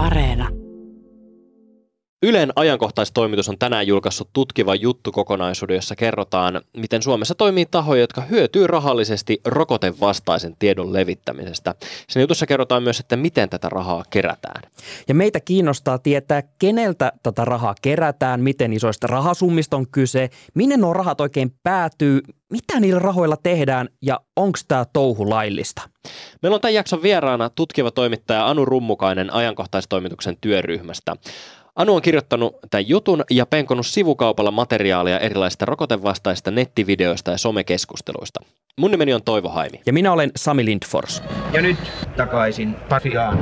Areena. Ylen ajankohtaistoimitus on tänään julkaissut tutkiva juttukokonaisuuden, jossa kerrotaan, miten Suomessa toimii tahoja, jotka hyötyy rahallisesti rokotevastaisen tiedon levittämisestä. Sen jutussa kerrotaan myös, että miten tätä rahaa kerätään. Ja meitä kiinnostaa tietää, keneltä tätä rahaa kerätään, miten isoista rahasummista on kyse, minne nuo rahat oikein päätyy, mitä niillä rahoilla tehdään ja onko tämä touhu laillista? Meillä on tämän jakson vieraana tutkiva toimittaja Anu Rummukainen ajankohtaistoimituksen työryhmästä. Anu on kirjoittanut tämän jutun ja penkonut sivukaupalla materiaalia erilaisista rokotevastaisista nettivideoista ja somekeskusteluista. Mun nimeni on Toivo Haimi. Ja minä olen Sami Lindfors. Ja nyt takaisin Pasiaan.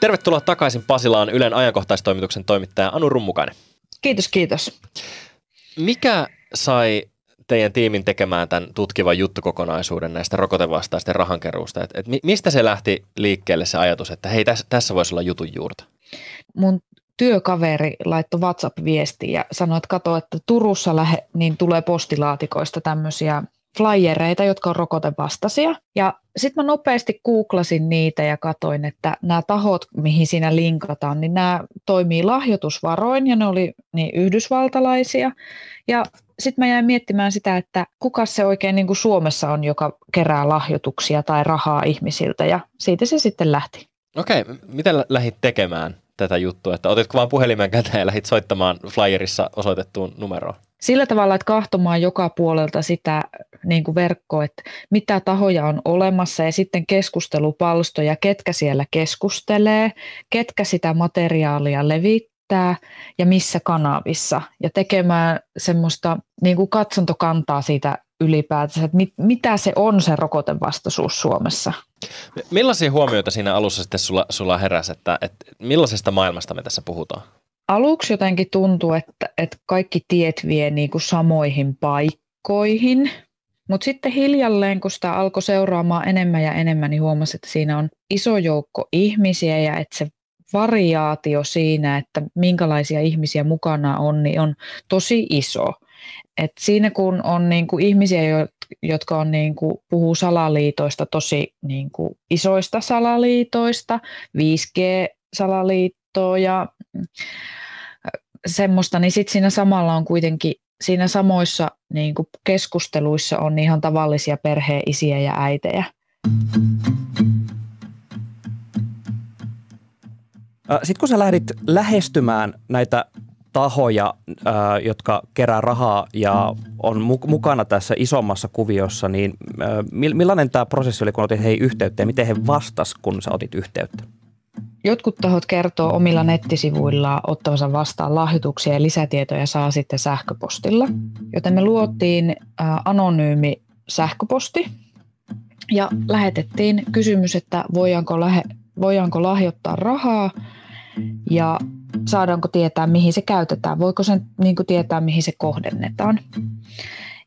Tervetuloa takaisin Pasilaan Ylen ajankohtaistoimituksen toimittaja Anu Rummukainen. Kiitos, kiitos. Mikä sai teidän tiimin tekemään tämän tutkivan juttukokonaisuuden näistä rokotevastaisten rahankeruusta? Et, et mistä se lähti liikkeelle se ajatus, että hei, tässä, tässä voisi olla jutun juurta? Mun työkaveri laittoi WhatsApp-viesti ja sanoi, että kato, että Turussa lähe, niin tulee postilaatikoista tämmöisiä flyereita, jotka on rokotevastaisia. Ja sitten mä nopeasti googlasin niitä ja katoin, että nämä tahot, mihin siinä linkataan, niin nämä toimii lahjoitusvaroin ja ne oli niin yhdysvaltalaisia. Ja sitten mä jäin miettimään sitä, että kuka se oikein niin kuin Suomessa on, joka kerää lahjoituksia tai rahaa ihmisiltä ja siitä se sitten lähti. Okei, mitä lähdit tekemään tätä juttua, että otitko vaan puhelimen käteen ja lähdit soittamaan flyerissa osoitettuun numeroon? Sillä tavalla, että kahtomaan joka puolelta sitä niin kuin verkkoa, että mitä tahoja on olemassa ja sitten keskustelupalstoja, ketkä siellä keskustelee, ketkä sitä materiaalia levittää levittää ja missä kanavissa ja tekemään semmoista niin kuin katsontokantaa siitä ylipäätänsä, että mit, mitä se on se rokotevastaisuus Suomessa. Millaisia huomioita siinä alussa sitten sulla, sulla heräsi, että, että millaisesta maailmasta me tässä puhutaan? Aluksi jotenkin tuntuu, että, että kaikki tiet vie niin kuin samoihin paikkoihin, mutta sitten hiljalleen, kun sitä alkoi seuraamaan enemmän ja enemmän, niin huomasi, että siinä on iso joukko ihmisiä ja että se variaatio siinä, että minkälaisia ihmisiä mukana on, niin on tosi iso. Et siinä kun on niin kuin ihmisiä, jotka on niin kuin, puhuu salaliitoista, tosi niin kuin isoista salaliitoista, 5G-salaliittoa ja äh, semmoista, niin sitten siinä samalla on kuitenkin siinä samoissa niin kuin keskusteluissa on ihan tavallisia perheisiä ja äitejä. Sitten kun sä lähdit lähestymään näitä tahoja, jotka kerää rahaa ja on mukana tässä isommassa kuviossa, niin millainen tämä prosessi oli, kun otit heihin yhteyttä ja miten he vastas, kun sä otit yhteyttä? Jotkut tahot kertoo omilla nettisivuillaan ottavansa vastaan lahjoituksia ja lisätietoja saa sitten sähköpostilla. Joten me luotiin anonyymi sähköposti ja lähetettiin kysymys, että voidaanko, lähe, voidaanko lahjoittaa rahaa ja saadaanko tietää, mihin se käytetään, voiko sen niin tietää, mihin se kohdennetaan.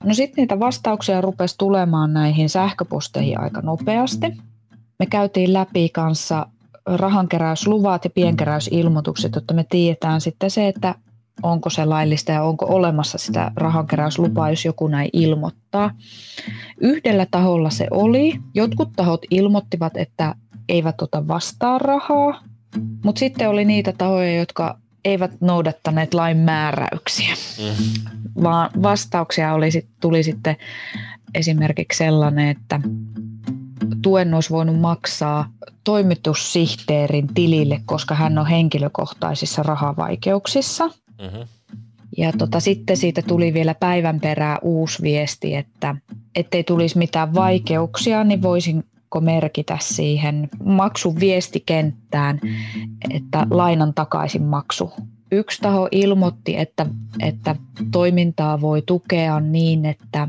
No sitten niitä vastauksia rupesi tulemaan näihin sähköposteihin aika nopeasti. Me käytiin läpi kanssa rahankeräysluvat ja pienkeräysilmoitukset, jotta me tiedetään sitten se, että onko se laillista ja onko olemassa sitä rahankeräyslupaa, jos joku näin ilmoittaa. Yhdellä taholla se oli. Jotkut tahot ilmoittivat, että eivät ota vastaan rahaa, mutta sitten oli niitä tahoja, jotka eivät noudattaneet lain määräyksiä, mm-hmm. vaan vastauksia oli, tuli sitten esimerkiksi sellainen, että tuen olisi voinut maksaa toimitussihteerin tilille, koska hän on henkilökohtaisissa rahavaikeuksissa. Mm-hmm. Ja tota, sitten siitä tuli vielä päivän perää uusi viesti, että ettei tulisi mitään vaikeuksia, niin voisin merkitä siihen maksun viestikenttään, että lainan takaisin maksu. Yksi taho ilmoitti, että, että toimintaa voi tukea niin, että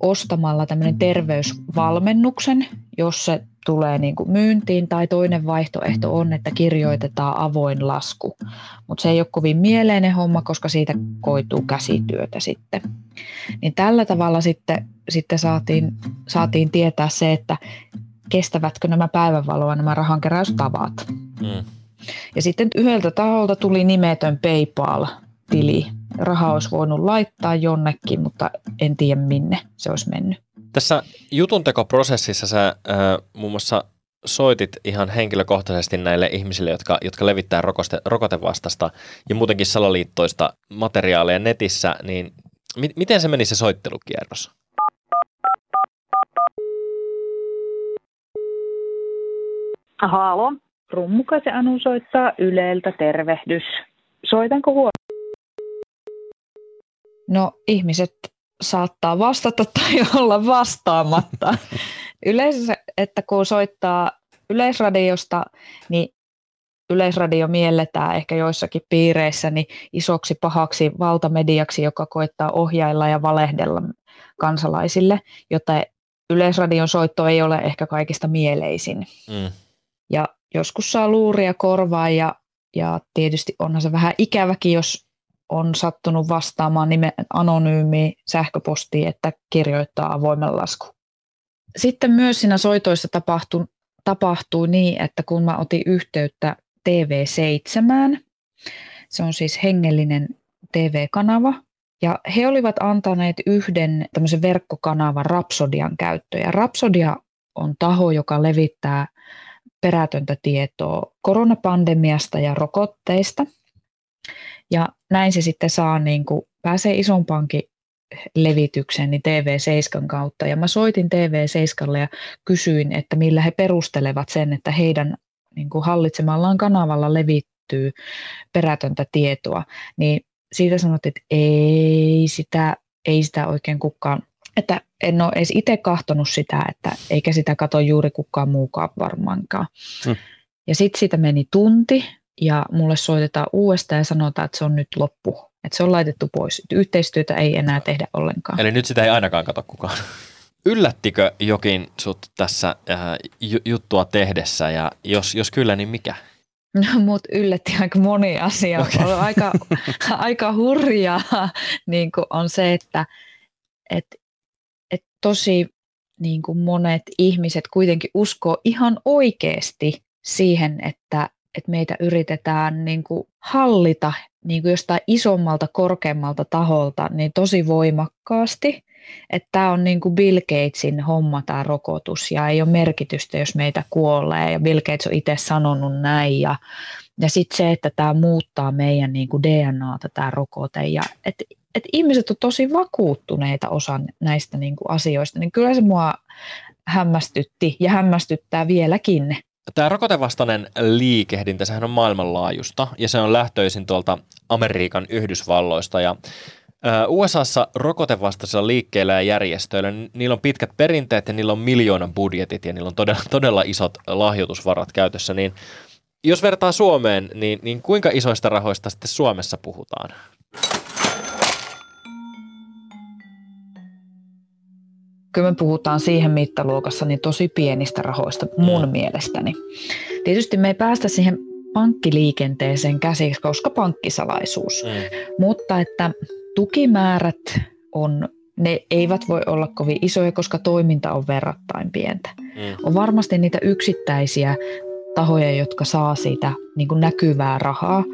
ostamalla tämmöinen terveysvalmennuksen, jos se tulee niin kuin myyntiin, tai toinen vaihtoehto on, että kirjoitetaan avoin lasku. Mutta se ei ole kovin mieleinen homma, koska siitä koituu käsityötä sitten. Niin tällä tavalla sitten, sitten saatiin, saatiin tietää se, että kestävätkö nämä päivänvaloa nämä rahankeräystavat. Mm. Ja sitten yhdeltä taholta tuli nimetön PayPal-tili. Raha olisi voinut laittaa jonnekin, mutta en tiedä minne se olisi mennyt. Tässä jutuntekoprosessissa sä äh, muun muassa soitit ihan henkilökohtaisesti näille ihmisille, jotka, jotka levittää rokoste, rokotevastasta ja muutenkin salaliittoista materiaaleja netissä, niin mi- miten se meni se soittelukierros? Halo, Rummukaisen Anu soittaa Yleltä, tervehdys. Soitanko huomioon? No ihmiset saattaa vastata tai olla vastaamatta. Yleensä, että kun soittaa yleisradiosta, niin yleisradio mielletään ehkä joissakin piireissä niin isoksi pahaksi valtamediaksi, joka koettaa ohjailla ja valehdella kansalaisille, joten yleisradion soitto ei ole ehkä kaikista mieleisin. Mm. Ja joskus saa luuria korvaa ja, ja tietysti onhan se vähän ikäväkin, jos on sattunut vastaamaan nime, anonyymi sähköpostiin, että kirjoittaa avoimen lasku. Sitten myös siinä soitoissa tapahtui, tapahtui niin, että kun mä otin yhteyttä TV7, se on siis hengellinen TV-kanava, ja he olivat antaneet yhden tämmöisen verkkokanavan Rapsodian käyttöön. Ja Rapsodia on taho, joka levittää perätöntä tietoa koronapandemiasta ja rokotteista. Ja näin se sitten saa, niin kuin, pääsee isompaankin levitykseen niin TV7 kautta. Ja mä soitin TV7 ja kysyin, että millä he perustelevat sen, että heidän niin kuin hallitsemallaan kanavalla levittyy perätöntä tietoa. Niin siitä sanottiin, että ei sitä, ei sitä oikein kukaan että en ole edes itse kahtonut sitä, että eikä sitä kato juuri kukaan muukaan varmaankaan. Hmm. Ja sitten siitä meni tunti ja mulle soitetaan uudestaan ja sanotaan, että se on nyt loppu. Että se on laitettu pois. Yhteistyötä ei enää tehdä ollenkaan. Eli nyt sitä ei ainakaan kato kukaan. Yllättikö jokin sut tässä äh, juttua tehdessä ja jos, jos kyllä, niin mikä? No, mut yllätti aika moni asia. Okay. Aika, aika hurjaa niin on se, että, että että tosi niin kuin monet ihmiset kuitenkin uskoo ihan oikeasti siihen, että, että meitä yritetään niin kuin hallita niin kuin jostain isommalta, korkeammalta taholta niin tosi voimakkaasti. Että tämä on niin kuin Bill Gatesin homma tämä rokotus ja ei ole merkitystä, jos meitä kuolee. Ja Bill Gates on itse sanonut näin. Ja, ja sitten se, että tämä muuttaa meidän niin kuin DNAta tämä rokote. Ja, et että ihmiset on tosi vakuuttuneita osan näistä niin kuin asioista, niin kyllä se mua hämmästytti ja hämmästyttää vieläkin. Tämä rokotevastainen liikehdintä, sehän on maailmanlaajuista ja se on lähtöisin tuolta Amerikan Yhdysvalloista ja USAssa rokotevastaisilla liikkeillä ja järjestöillä, niillä on pitkät perinteet ja niillä on miljoonan budjetit ja niillä on todella, todella isot lahjoitusvarat käytössä, niin jos vertaa Suomeen, niin, niin kuinka isoista rahoista sitten Suomessa puhutaan? Kyllä me puhutaan siihen mittaluokassa niin tosi pienistä rahoista mun mielestäni. Tietysti me ei päästä siihen pankkiliikenteeseen käsiksi, koska pankkisalaisuus. Mm. Mutta että tukimäärät on, ne eivät voi olla kovin isoja, koska toiminta on verrattain pientä. Mm. On varmasti niitä yksittäisiä tahoja, jotka saa siitä niin kuin näkyvää rahaa,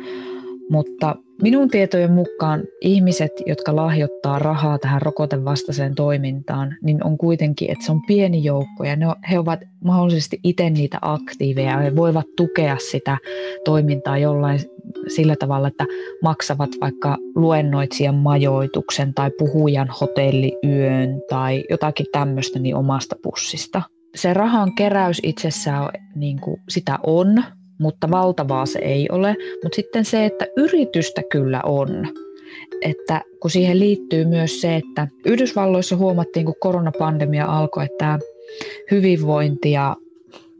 mutta minun tietojen mukaan ihmiset, jotka lahjoittaa rahaa tähän rokotevastaiseen toimintaan, niin on kuitenkin, että se on pieni joukko ja ne he ovat mahdollisesti itse niitä aktiiveja ja voivat tukea sitä toimintaa jollain sillä tavalla, että maksavat vaikka luennoitsijan majoituksen tai puhujan hotelliyön tai jotakin tämmöistä niin omasta pussista. Se rahan keräys itsessään niin kuin sitä on, mutta valtavaa se ei ole. Mutta sitten se, että yritystä kyllä on. Että kun siihen liittyy myös se, että Yhdysvalloissa huomattiin, kun koronapandemia alkoi, että hyvinvointi ja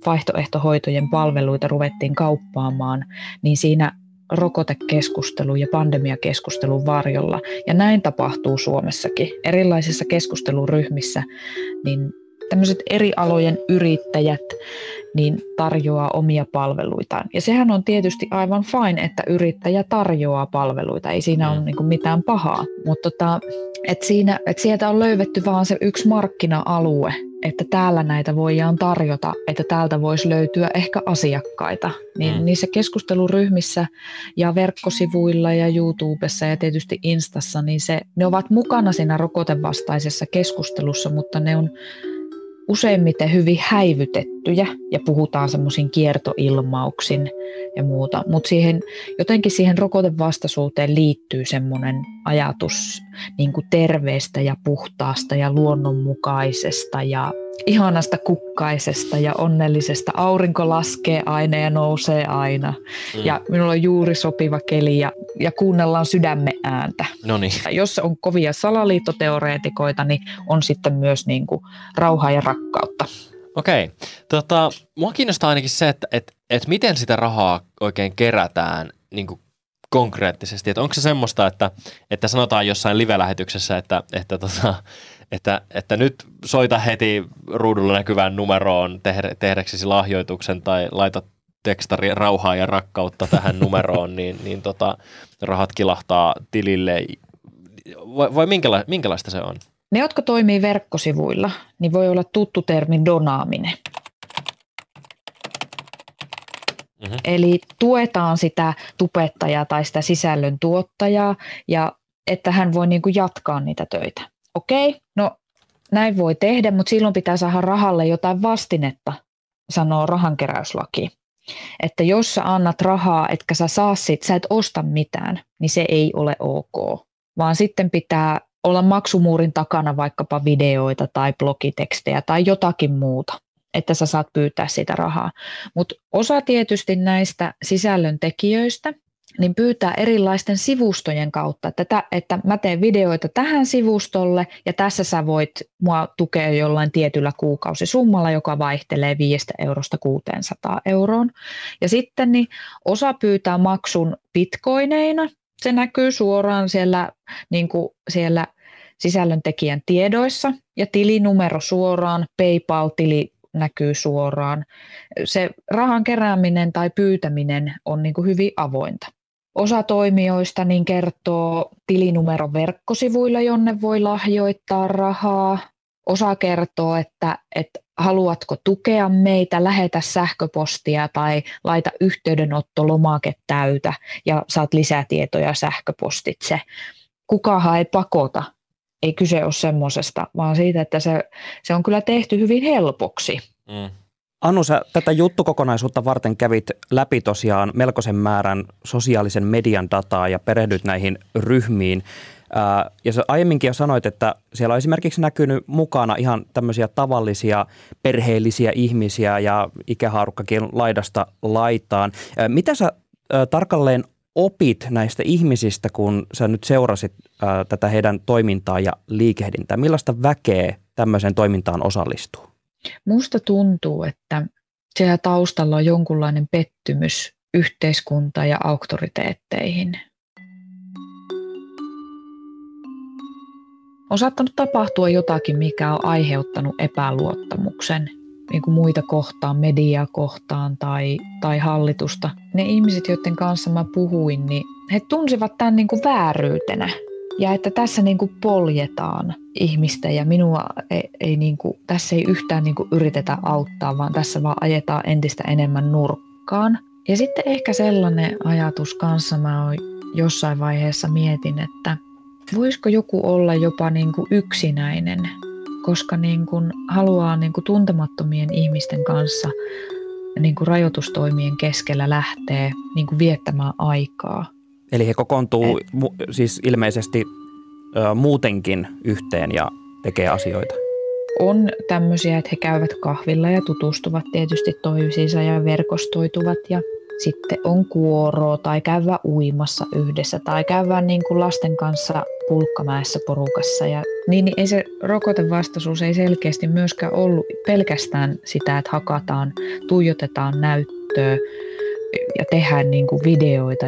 vaihtoehtohoitojen palveluita ruvettiin kauppaamaan, niin siinä rokotekeskustelu ja pandemiakeskustelun varjolla. Ja näin tapahtuu Suomessakin. Erilaisissa keskusteluryhmissä niin tämmöiset eri alojen yrittäjät niin tarjoaa omia palveluitaan. Ja sehän on tietysti aivan fine, että yrittäjä tarjoaa palveluita, ei siinä ole niin mitään pahaa. Mutta tota, et siinä, et sieltä on löydetty vaan se yksi markkina-alue, että täällä näitä voidaan tarjota, että täältä voisi löytyä ehkä asiakkaita. Niin mm. niissä keskusteluryhmissä ja verkkosivuilla ja YouTubessa ja tietysti Instassa, niin se, ne ovat mukana siinä rokotevastaisessa keskustelussa, mutta ne on useimmiten hyvin häivytettyjä ja puhutaan semmoisin kiertoilmauksin ja muuta, mutta siihen, jotenkin siihen rokotevastaisuuteen liittyy semmoinen ajatus niin kuin terveestä ja puhtaasta ja luonnonmukaisesta ja ihanasta kukkaisesta ja onnellisesta. Aurinko laskee aina ja nousee aina. Mm. Ja minulla on juuri sopiva keli ja, ja kuunnellaan sydämme ääntä. Noniin. Jos on kovia salaliittoteoreetikoita, niin on sitten myös niin kuin rauhaa ja rakkautta. Okei. Tota, mua kiinnostaa ainakin se, että et, et miten sitä rahaa oikein kerätään niin kuin konkreettisesti. Että onko se semmoista, että, että sanotaan jossain live-lähetyksessä, että, että tota, että, että nyt soita heti ruudulla näkyvään numeroon tehdäksesi lahjoituksen tai laita tekstari rauhaa ja rakkautta tähän numeroon, niin, niin tota, rahat kilahtaa tilille. Vai, vai minkäla, minkälaista se on? Ne, jotka toimii verkkosivuilla, niin voi olla tuttu termi donaaminen. Mm-hmm. Eli tuetaan sitä tupettajaa tai sitä sisällön tuottajaa ja että hän voi niin kuin jatkaa niitä töitä okei, no näin voi tehdä, mutta silloin pitää saada rahalle jotain vastinetta, sanoo rahankeräyslaki. Että jos sä annat rahaa, etkä sä saa sit, sä et osta mitään, niin se ei ole ok. Vaan sitten pitää olla maksumuurin takana vaikkapa videoita tai blogitekstejä tai jotakin muuta, että sä saat pyytää sitä rahaa. Mutta osa tietysti näistä sisällöntekijöistä niin pyytää erilaisten sivustojen kautta, että, että mä teen videoita tähän sivustolle ja tässä sä voit mua tukea jollain tietyllä kuukausisummalla, joka vaihtelee 5 eurosta 600 euroon. Ja sitten niin osa pyytää maksun bitcoineina, se näkyy suoraan siellä, niin kuin siellä sisällöntekijän tiedoissa ja tilinumero suoraan, PayPal-tili näkyy suoraan. Se rahan kerääminen tai pyytäminen on niin kuin hyvin avointa. Osa toimijoista niin kertoo tilinumero verkkosivuilla, jonne voi lahjoittaa rahaa. Osa kertoo, että, että haluatko tukea meitä, lähetä sähköpostia tai laita yhteydenottolomake täytä ja saat lisätietoja sähköpostitse. Kukahan ei pakota. Ei kyse ole semmoisesta, vaan siitä, että se, se on kyllä tehty hyvin helpoksi. Mm. Anu, sä tätä juttukokonaisuutta varten kävit läpi tosiaan melkoisen määrän sosiaalisen median dataa ja perehdyt näihin ryhmiin. Ja sä aiemminkin jo sanoit, että siellä on esimerkiksi näkynyt mukana ihan tämmöisiä tavallisia perheellisiä ihmisiä ja ikähaarukkakin laidasta laitaan. Mitä sä tarkalleen opit näistä ihmisistä, kun sä nyt seurasit tätä heidän toimintaa ja liikehdintää? Millaista väkeä tämmöiseen toimintaan osallistuu? Musta tuntuu, että siellä taustalla on jonkunlainen pettymys yhteiskuntaan ja auktoriteetteihin. On saattanut tapahtua jotakin, mikä on aiheuttanut epäluottamuksen niin kuin muita kohtaan, mediaa kohtaan tai, tai hallitusta. Ne ihmiset, joiden kanssa mä puhuin, niin he tunsivat tämän niin kuin vääryytenä ja että tässä niin kuin poljetaan ihmistä ja minua ei, ei niin kuin, tässä ei yhtään niin kuin yritetä auttaa, vaan tässä vaan ajetaan entistä enemmän nurkkaan. Ja sitten ehkä sellainen ajatus kanssa mä oon jossain vaiheessa mietin, että voisiko joku olla jopa niin kuin yksinäinen, koska niin kuin haluaa niin kuin tuntemattomien ihmisten kanssa niin kuin rajoitustoimien keskellä lähtee niin kuin viettämään aikaa – Eli he kokoontuu Et, mu, siis ilmeisesti ö, muutenkin yhteen ja tekee asioita. On tämmöisiä, että he käyvät kahvilla ja tutustuvat tietysti toisiinsa ja verkostoituvat ja sitten on kuoroa tai käyvä uimassa yhdessä tai käyvä niin kuin lasten kanssa pulkkamäessä porukassa. Ja, niin, niin ei se rokotevastaisuus ei selkeästi myöskään ollut pelkästään sitä, että hakataan, tuijotetaan näyttöä ja tehdään niin kuin videoita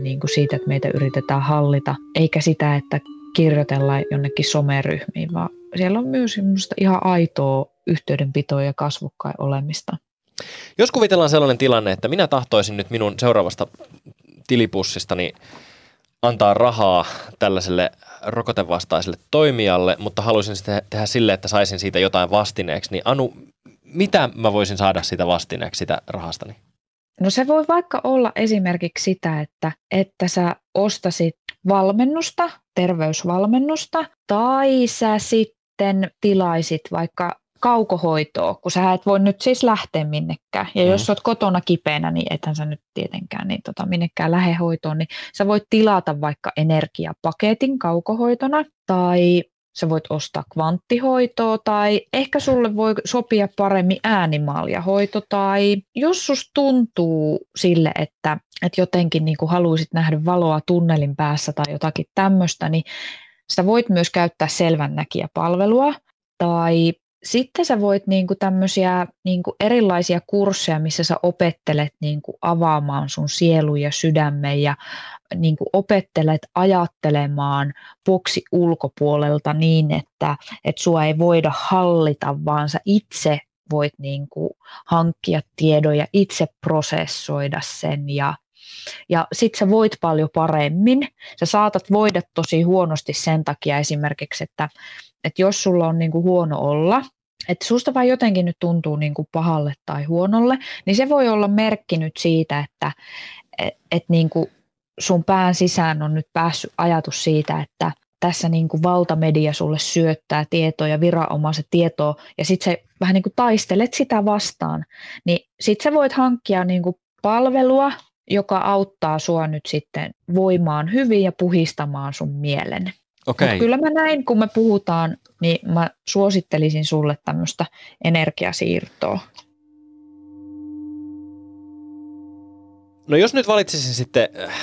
niin kuin siitä, että meitä yritetään hallita, eikä sitä, että kirjoitellaan jonnekin someryhmiin, vaan siellä on myös ihan aitoa yhteydenpitoa ja kasvukkain olemista. Jos kuvitellaan sellainen tilanne, että minä tahtoisin nyt minun seuraavasta tilipussistani antaa rahaa tällaiselle rokotevastaiselle toimijalle, mutta haluaisin sitä tehdä sille, että saisin siitä jotain vastineeksi, niin Anu, mitä mä voisin saada siitä vastineeksi sitä rahastani? No se voi vaikka olla esimerkiksi sitä, että, että sä ostasit valmennusta, terveysvalmennusta, tai sä sitten tilaisit vaikka kaukohoitoa, kun sä et voi nyt siis lähteä minnekään. Ja mm. jos oot kotona kipeänä, niin ethän sä nyt tietenkään niin tota, minnekään lähde hoitoon, niin sä voit tilata vaikka energiapaketin kaukohoitona tai sä voit ostaa kvanttihoitoa tai ehkä sulle voi sopia paremmin äänimaljahoito tai jos sus tuntuu sille, että, että jotenkin niin haluaisit nähdä valoa tunnelin päässä tai jotakin tämmöistä, niin sä voit myös käyttää selvännäkijäpalvelua tai sitten sä voit niinku tämmöisiä niinku erilaisia kursseja, missä sä opettelet niinku avaamaan sun sielu ja sydämen ja niinku opettelet ajattelemaan boksi ulkopuolelta niin, että et sua ei voida hallita, vaan sä itse voit niinku hankkia tiedon ja itse prosessoida sen ja ja sit sä voit paljon paremmin. Sä saatat voida tosi huonosti sen takia esimerkiksi, että että jos sulla on niinku huono olla, että susta vaan jotenkin nyt tuntuu niinku pahalle tai huonolle, niin se voi olla merkki nyt siitä, että et, et niinku sun pään sisään on nyt päässyt ajatus siitä, että tässä niin kuin valtamedia sulle syöttää tietoa ja viranomaiset tietoa, ja sitten se vähän niin kuin taistelet sitä vastaan, niin sitten sä voit hankkia niin kuin palvelua, joka auttaa sua nyt sitten voimaan hyvin ja puhistamaan sun mielen. Okay. Mut kyllä mä näin, kun me puhutaan, niin mä suosittelisin sulle tämmöistä energiasiirtoa. No jos nyt valitsisin sitten äh,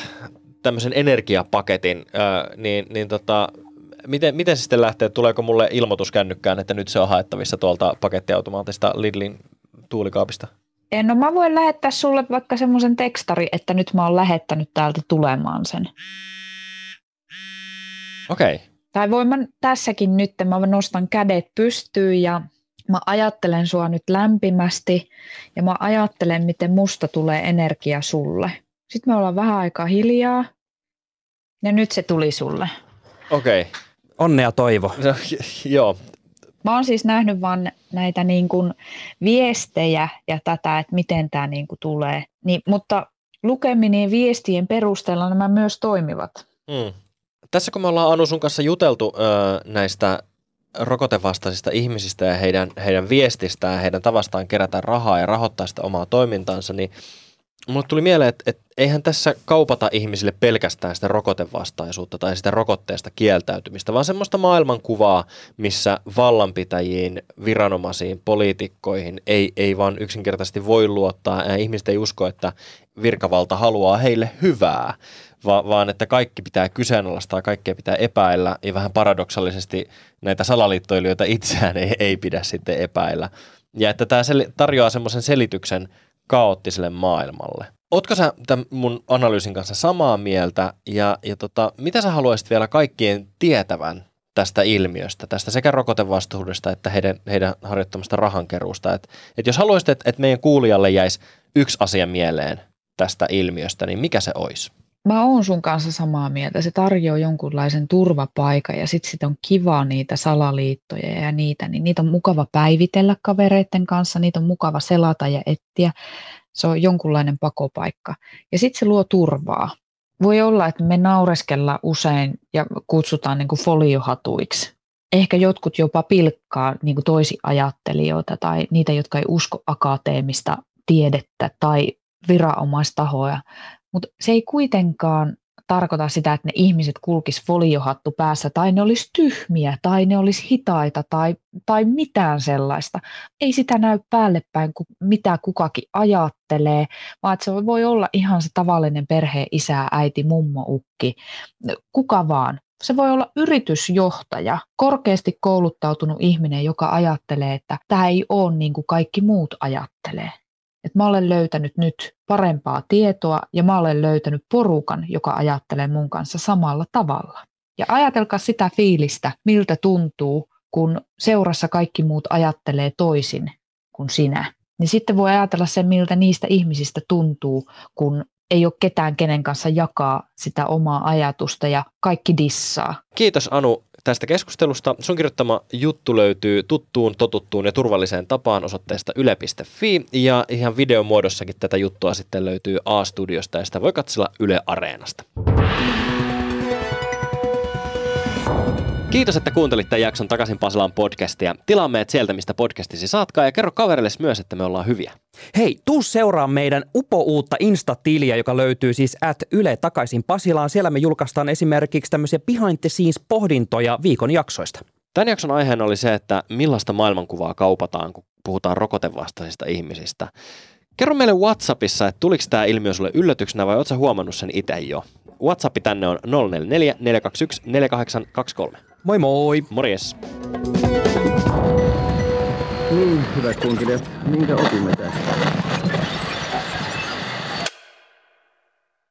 tämmöisen energiapaketin, äh, niin, niin tota, miten, miten se sitten lähtee? Tuleeko mulle ilmoitus kännykkään, että nyt se on haettavissa tuolta pakettiautomaatista Lidlin tuulikaapista? En, no mä voin lähettää sulle vaikka semmoisen tekstari, että nyt mä oon lähettänyt täältä tulemaan sen. Okei. Okay. Tai voin mä tässäkin nyt, mä nostan kädet pystyyn ja mä ajattelen sua nyt lämpimästi ja mä ajattelen, miten musta tulee energia sulle. Sitten me ollaan vähän aikaa hiljaa ja nyt se tuli sulle. Okei. Okay. Onnea toivo. No, joo. Mä oon siis nähnyt vaan näitä niin kuin viestejä ja tätä, että miten tämä niin kuin tulee. Niin, mutta lukeminen viestien perusteella nämä myös toimivat. Mm. Tässä kun me ollaan Anu sun kanssa juteltu ö, näistä rokotevastaisista ihmisistä ja heidän, heidän viestistään ja heidän tavastaan kerätä rahaa ja rahoittaa sitä omaa toimintaansa, niin mulle tuli mieleen, että, että eihän tässä kaupata ihmisille pelkästään sitä rokotevastaisuutta tai sitä rokotteesta kieltäytymistä, vaan semmoista maailmankuvaa, missä vallanpitäjiin, viranomaisiin, poliitikkoihin ei, ei vaan yksinkertaisesti voi luottaa ja ihmiset ei usko, että virkavalta haluaa heille hyvää va- vaan että kaikki pitää kyseenalaistaa, kaikkea pitää epäillä ja vähän paradoksaalisesti näitä salaliittoilijoita itseään ei, ei pidä sitten epäillä. Ja että tämä sel- tarjoaa semmoisen selityksen kaoottiselle maailmalle. Ootko sä tämän mun analyysin kanssa samaa mieltä ja, ja tota, mitä sä haluaisit vielä kaikkien tietävän tästä ilmiöstä, tästä sekä rokotevastuudesta että heidän, heidän harjoittamasta rahankeruusta. Et, et jos haluaisit, että et meidän kuulijalle jäisi yksi asia mieleen tästä ilmiöstä, niin mikä se olisi? Mä oon sun kanssa samaa mieltä. Se tarjoaa jonkunlaisen turvapaikan ja sitten sit on kiva niitä salaliittoja ja niitä, niin niitä on mukava päivitellä kavereiden kanssa, niitä on mukava selata ja etsiä. Se on jonkunlainen pakopaikka. Ja sitten se luo turvaa. Voi olla, että me naureskella usein ja kutsutaan niin kuin foliohatuiksi. Ehkä jotkut jopa pilkkaa niin kuin toisiajattelijoita tai niitä, jotka ei usko akateemista tiedettä tai viranomaistahoja, mutta se ei kuitenkaan tarkoita sitä, että ne ihmiset kulkis foliohattu päässä tai ne olisi tyhmiä tai ne olisi hitaita tai, tai mitään sellaista. Ei sitä näy päälle päin, mitä kukakin ajattelee, vaan että se voi olla ihan se tavallinen perhe, isä, äiti, mummo, ukki, kuka vaan. Se voi olla yritysjohtaja, korkeasti kouluttautunut ihminen, joka ajattelee, että tämä ei ole niin kuin kaikki muut ajattelee että mä olen löytänyt nyt parempaa tietoa ja mä olen löytänyt porukan, joka ajattelee mun kanssa samalla tavalla. Ja ajatelkaa sitä fiilistä, miltä tuntuu, kun seurassa kaikki muut ajattelee toisin kuin sinä, niin sitten voi ajatella sen, miltä niistä ihmisistä tuntuu, kun ei ole ketään, kenen kanssa jakaa sitä omaa ajatusta ja kaikki dissaa. Kiitos Anu tästä keskustelusta. Sun kirjoittama juttu löytyy tuttuun, totuttuun ja turvalliseen tapaan osoitteesta yle.fi ja ihan videomuodossakin tätä juttua sitten löytyy A-studiosta ja sitä voi katsella Yle Areenasta. Kiitos, että kuuntelit tämän jakson Takaisin Pasilaan podcastia. Tilaa meidät sieltä, mistä podcastisi saatkaa ja kerro kavereille myös, että me ollaan hyviä. Hei, tuu seuraa meidän upo-uutta Insta-tiliä, joka löytyy siis at Yle Takaisin Pasilaan. Siellä me julkaistaan esimerkiksi tämmöisiä behind the scenes pohdintoja viikon jaksoista. Tämän jakson aiheena oli se, että millaista maailmankuvaa kaupataan, kun puhutaan rokotevastaisista ihmisistä. Kerro meille WhatsAppissa, että tuliko tämä ilmiö sulle yllätyksenä vai ootko huomannut sen itse jo? WhatsApp tänne on 044 421 4823. Moi moi! Morjes! Niin, hyvät kunkilijat, minkä opimme tästä?